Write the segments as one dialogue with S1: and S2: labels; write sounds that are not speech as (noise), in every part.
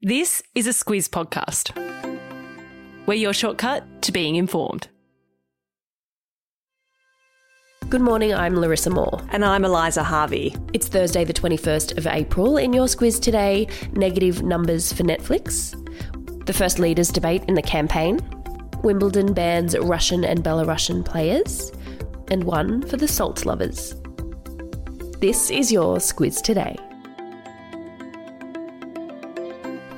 S1: This is a Squiz podcast. We're your shortcut to being informed.
S2: Good morning, I'm Larissa Moore.
S3: And I'm Eliza Harvey.
S2: It's Thursday, the 21st of April. In your Squiz today, negative numbers for Netflix, the first leaders debate in the campaign, Wimbledon bans Russian and Belarusian players, and one for the salt lovers. This is your Squiz today.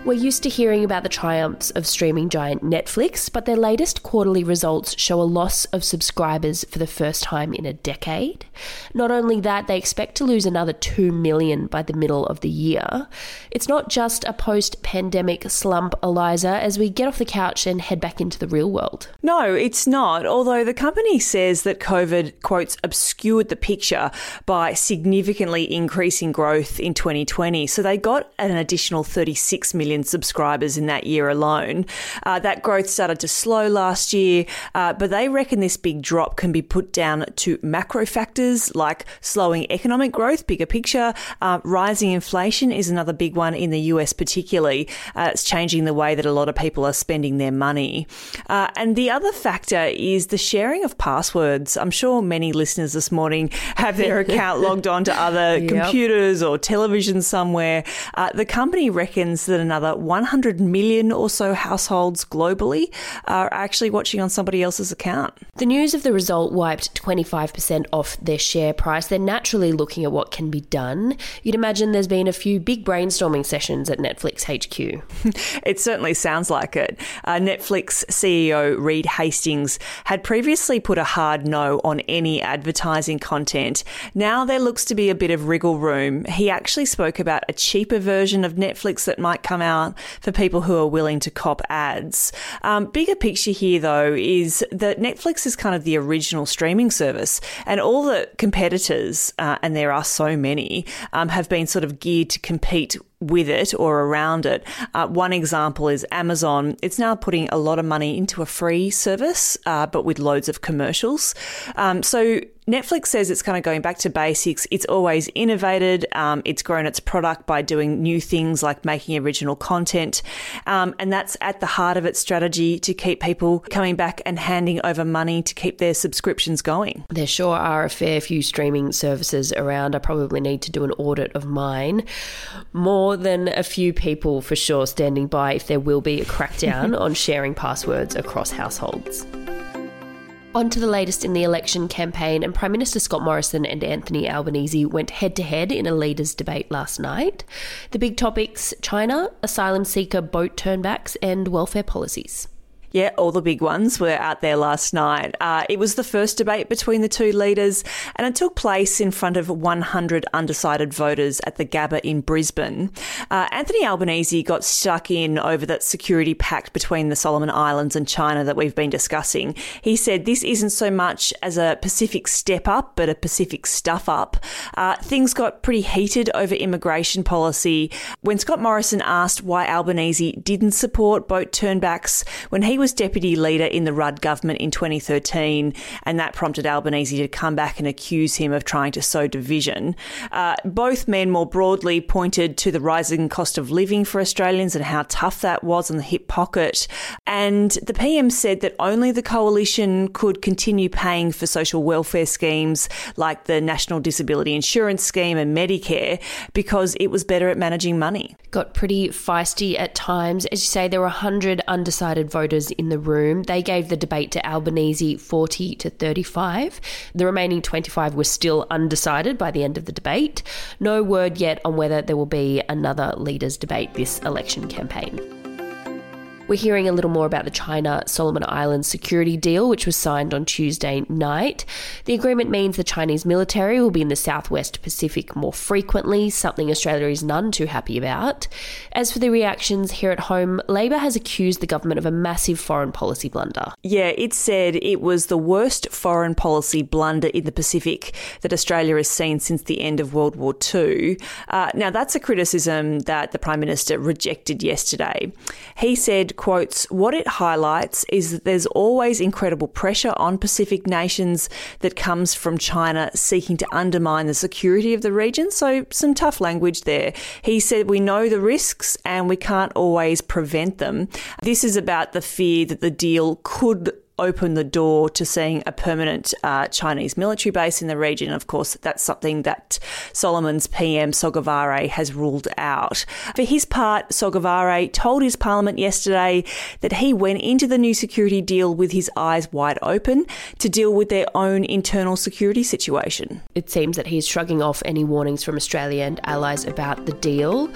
S2: We're used to hearing about the triumphs of streaming giant Netflix, but their latest quarterly results show a loss of subscribers for the first time in a decade. Not only that, they expect to lose another 2 million by the middle of the year. It's not just a post pandemic slump, Eliza, as we get off the couch and head back into the real world.
S3: No, it's not. Although the company says that COVID, quotes, obscured the picture by significantly increasing growth in 2020. So they got an additional 36 million million subscribers in that year alone. Uh, that growth started to slow last year, uh, but they reckon this big drop can be put down to macro factors like slowing economic growth, bigger picture. Uh, rising inflation is another big one in the US, particularly. Uh, it's changing the way that a lot of people are spending their money. Uh, and the other factor is the sharing of passwords. I'm sure many listeners this morning have their (laughs) account logged on to other yep. computers or television somewhere. Uh, the company reckons that another another 100 million or so households globally are actually watching on somebody else's account.
S2: The news of the result wiped 25% off their share price. They're naturally looking at what can be done. You'd imagine there's been a few big brainstorming sessions at Netflix HQ. (laughs)
S3: it certainly sounds like it. Uh, Netflix CEO Reed Hastings had previously put a hard no on any advertising content. Now there looks to be a bit of wriggle room. He actually spoke about a cheaper version of Netflix that might come out for people who are willing to cop ads. Um, bigger picture here, though, is that Netflix is kind of the original streaming service, and all the competitors, uh, and there are so many, um, have been sort of geared to compete with it or around it. Uh, one example is Amazon. It's now putting a lot of money into a free service, uh, but with loads of commercials. Um, so Netflix says it's kind of going back to basics. It's always innovated. Um, it's grown its product by doing new things like making original content. Um, and that's at the heart of its strategy to keep people coming back and handing over money to keep their subscriptions going.
S2: There sure are a fair few streaming services around. I probably need to do an audit of mine. More more than a few people for sure standing by if there will be a crackdown (laughs) on sharing passwords across households. On to the latest in the election campaign, and Prime Minister Scott Morrison and Anthony Albanese went head to head in a leaders' debate last night. The big topics China, asylum seeker boat turnbacks, and welfare policies.
S3: Yeah, all the big ones were out there last night. Uh, it was the first debate between the two leaders, and it took place in front of 100 undecided voters at the Gabba in Brisbane. Uh, Anthony Albanese got stuck in over that security pact between the Solomon Islands and China that we've been discussing. He said this isn't so much as a Pacific step up, but a Pacific stuff up. Uh, things got pretty heated over immigration policy when Scott Morrison asked why Albanese didn't support boat turnbacks when he was deputy leader in the Rudd government in 2013, and that prompted Albanese to come back and accuse him of trying to sow division. Uh, both men more broadly pointed to the rising cost of living for Australians and how tough that was on the hip pocket. And the PM said that only the coalition could continue paying for social welfare schemes like the National Disability Insurance Scheme and Medicare because it was better at managing money.
S2: Got pretty feisty at times. As you say, there were 100 undecided voters in the room. They gave the debate to Albanese 40 to 35. The remaining 25 were still undecided by the end of the debate. No word yet on whether there will be another leaders' debate this election campaign. We're hearing a little more about the China Solomon Islands security deal, which was signed on Tuesday night. The agreement means the Chinese military will be in the southwest Pacific more frequently, something Australia is none too happy about. As for the reactions here at home, Labor has accused the government of a massive foreign policy blunder.
S3: Yeah, it said it was the worst foreign policy blunder in the Pacific that Australia has seen since the end of World War II. Uh, now, that's a criticism that the Prime Minister rejected yesterday. He said, quotes, what it highlights is that there's always incredible pressure on Pacific nations that comes from China seeking to undermine the security of the region. So, some tough language there. He said, We know the risks and we can't always prevent them. This is about the fear that the deal could open the door to seeing a permanent uh, Chinese military base in the region. Of course, that's something that Solomon's PM Sogavare has ruled out. For his part, Sogavare told his parliament yesterday that he went into the new security deal with his eyes wide open to deal with their own internal security situation.
S2: It seems that he's shrugging off any warnings from Australia and allies about the deal.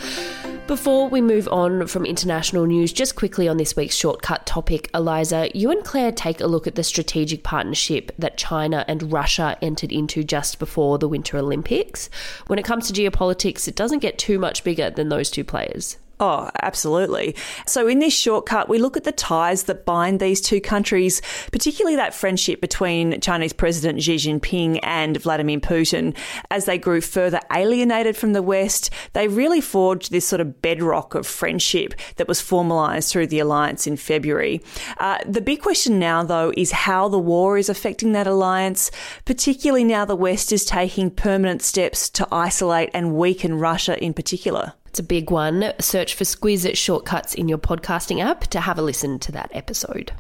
S2: Before we move on from international news, just quickly on this week's shortcut topic, Eliza, you and Claire take a look at the strategic partnership that China and Russia entered into just before the Winter Olympics. When it comes to geopolitics, it doesn't get too much bigger than those two players.
S3: Oh, absolutely. So, in this shortcut, we look at the ties that bind these two countries, particularly that friendship between Chinese President Xi Jinping and Vladimir Putin. As they grew further alienated from the West, they really forged this sort of bedrock of friendship that was formalised through the alliance in February. Uh, the big question now, though, is how the war is affecting that alliance, particularly now the West is taking permanent steps to isolate and weaken Russia in particular.
S2: It's a big one. Search for Squiz Shortcuts in your podcasting app to have a listen to that episode.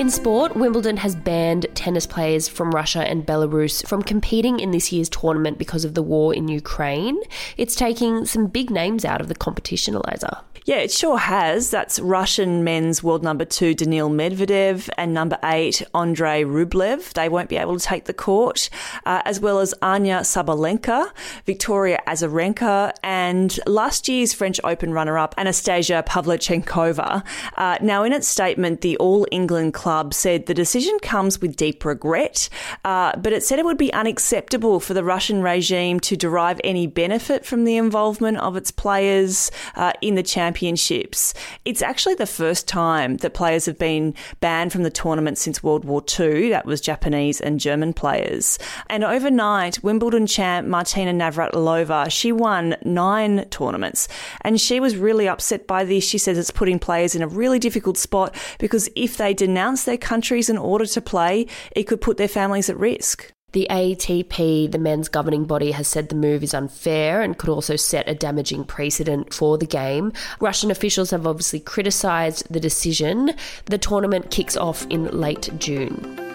S2: In sport, Wimbledon has banned tennis players from Russia and Belarus from competing in this year's tournament because of the war in Ukraine. It's taking some big names out of the competition, Eliza.
S3: Yeah, it sure has. That's Russian men's world number two, Daniil Medvedev, and number eight, Andrei Rublev. They won't be able to take the court, uh, as well as Aryna Sabalenka, Victoria Azarenka, and last year's French Open runner up, Anastasia Pavlyuchenkova. Uh, now, in its statement, the All England club said the decision comes with deep regret, uh, but it said it would be unacceptable for the Russian regime to derive any benefit from the involvement of its players uh, in the championships. It's actually the first time that players have been banned from the tournament since World War II. That was Japanese and German players. And overnight, Wimbledon champ Martina Navratilova, she won nine tournaments. And she was really upset by this. She says it's putting players in a really difficult spot because if they denounce their countries in order to play, it could put their families at risk.
S2: The ATP, the men's governing body, has said the move is unfair and could also set a damaging precedent for the game. Russian officials have obviously criticised the decision. The tournament kicks off in late June.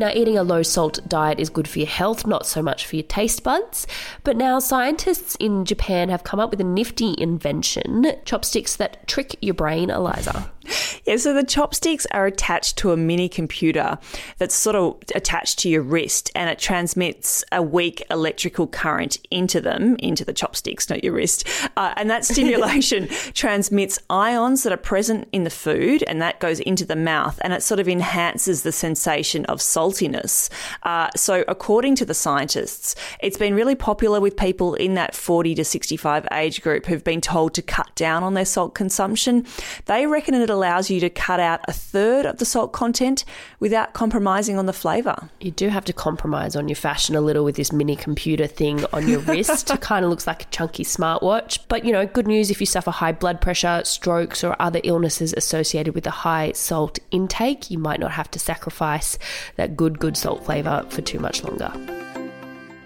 S2: Now, eating a low salt diet is good for your health, not so much for your taste buds. But now, scientists in Japan have come up with a nifty invention chopsticks that trick your brain, Eliza. (laughs)
S3: Yeah, so the chopsticks are attached to a mini computer that's sort of attached to your wrist and it transmits a weak electrical current into them, into the chopsticks, not your wrist. Uh, and that stimulation (laughs) transmits ions that are present in the food and that goes into the mouth and it sort of enhances the sensation of saltiness. Uh, so, according to the scientists, it's been really popular with people in that 40 to 65 age group who've been told to cut down on their salt consumption. They reckon it allows you to cut out a third of the salt content without compromising on the flavour.
S2: You do have to compromise on your fashion a little with this mini computer thing on your (laughs) wrist. it kind of looks like a chunky smartwatch. But, you know, good news if you suffer high blood pressure, strokes, or other illnesses associated with a high salt intake, you might not have to sacrifice that good, good salt flavour for too much longer.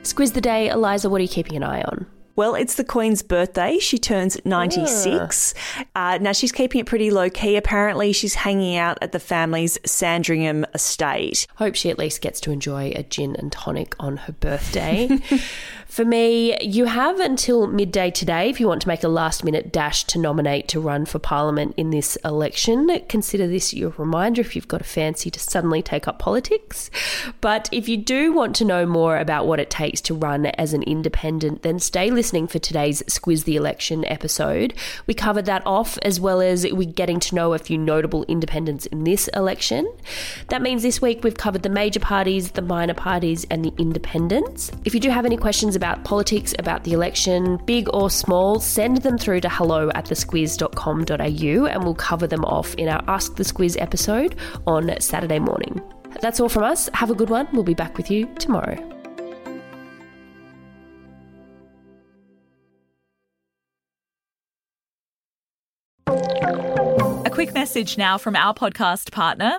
S2: Squiz the day, Eliza, what are you keeping an eye on?
S3: Well, it's the Queen's birthday. She turns 96. Yeah. Uh, now, she's keeping it pretty low key. Apparently, she's hanging out at the family's Sandringham estate.
S2: Hope she at least gets to enjoy a gin and tonic on her birthday. (laughs) For me, you have until midday today if you want to make a last minute dash to nominate to run for Parliament in this election. Consider this your reminder if you've got a fancy to suddenly take up politics. But if you do want to know more about what it takes to run as an independent, then stay listening for today's Squiz the Election episode. We covered that off as well as we getting to know a few notable independents in this election. That means this week we've covered the major parties, the minor parties, and the independents. If you do have any questions about about politics, about the election, big or small, send them through to hello at thesquiz.com.au and we'll cover them off in our Ask the Squiz episode on Saturday morning. That's all from us. Have a good one. We'll be back with you tomorrow.
S4: A quick message now from our podcast partner,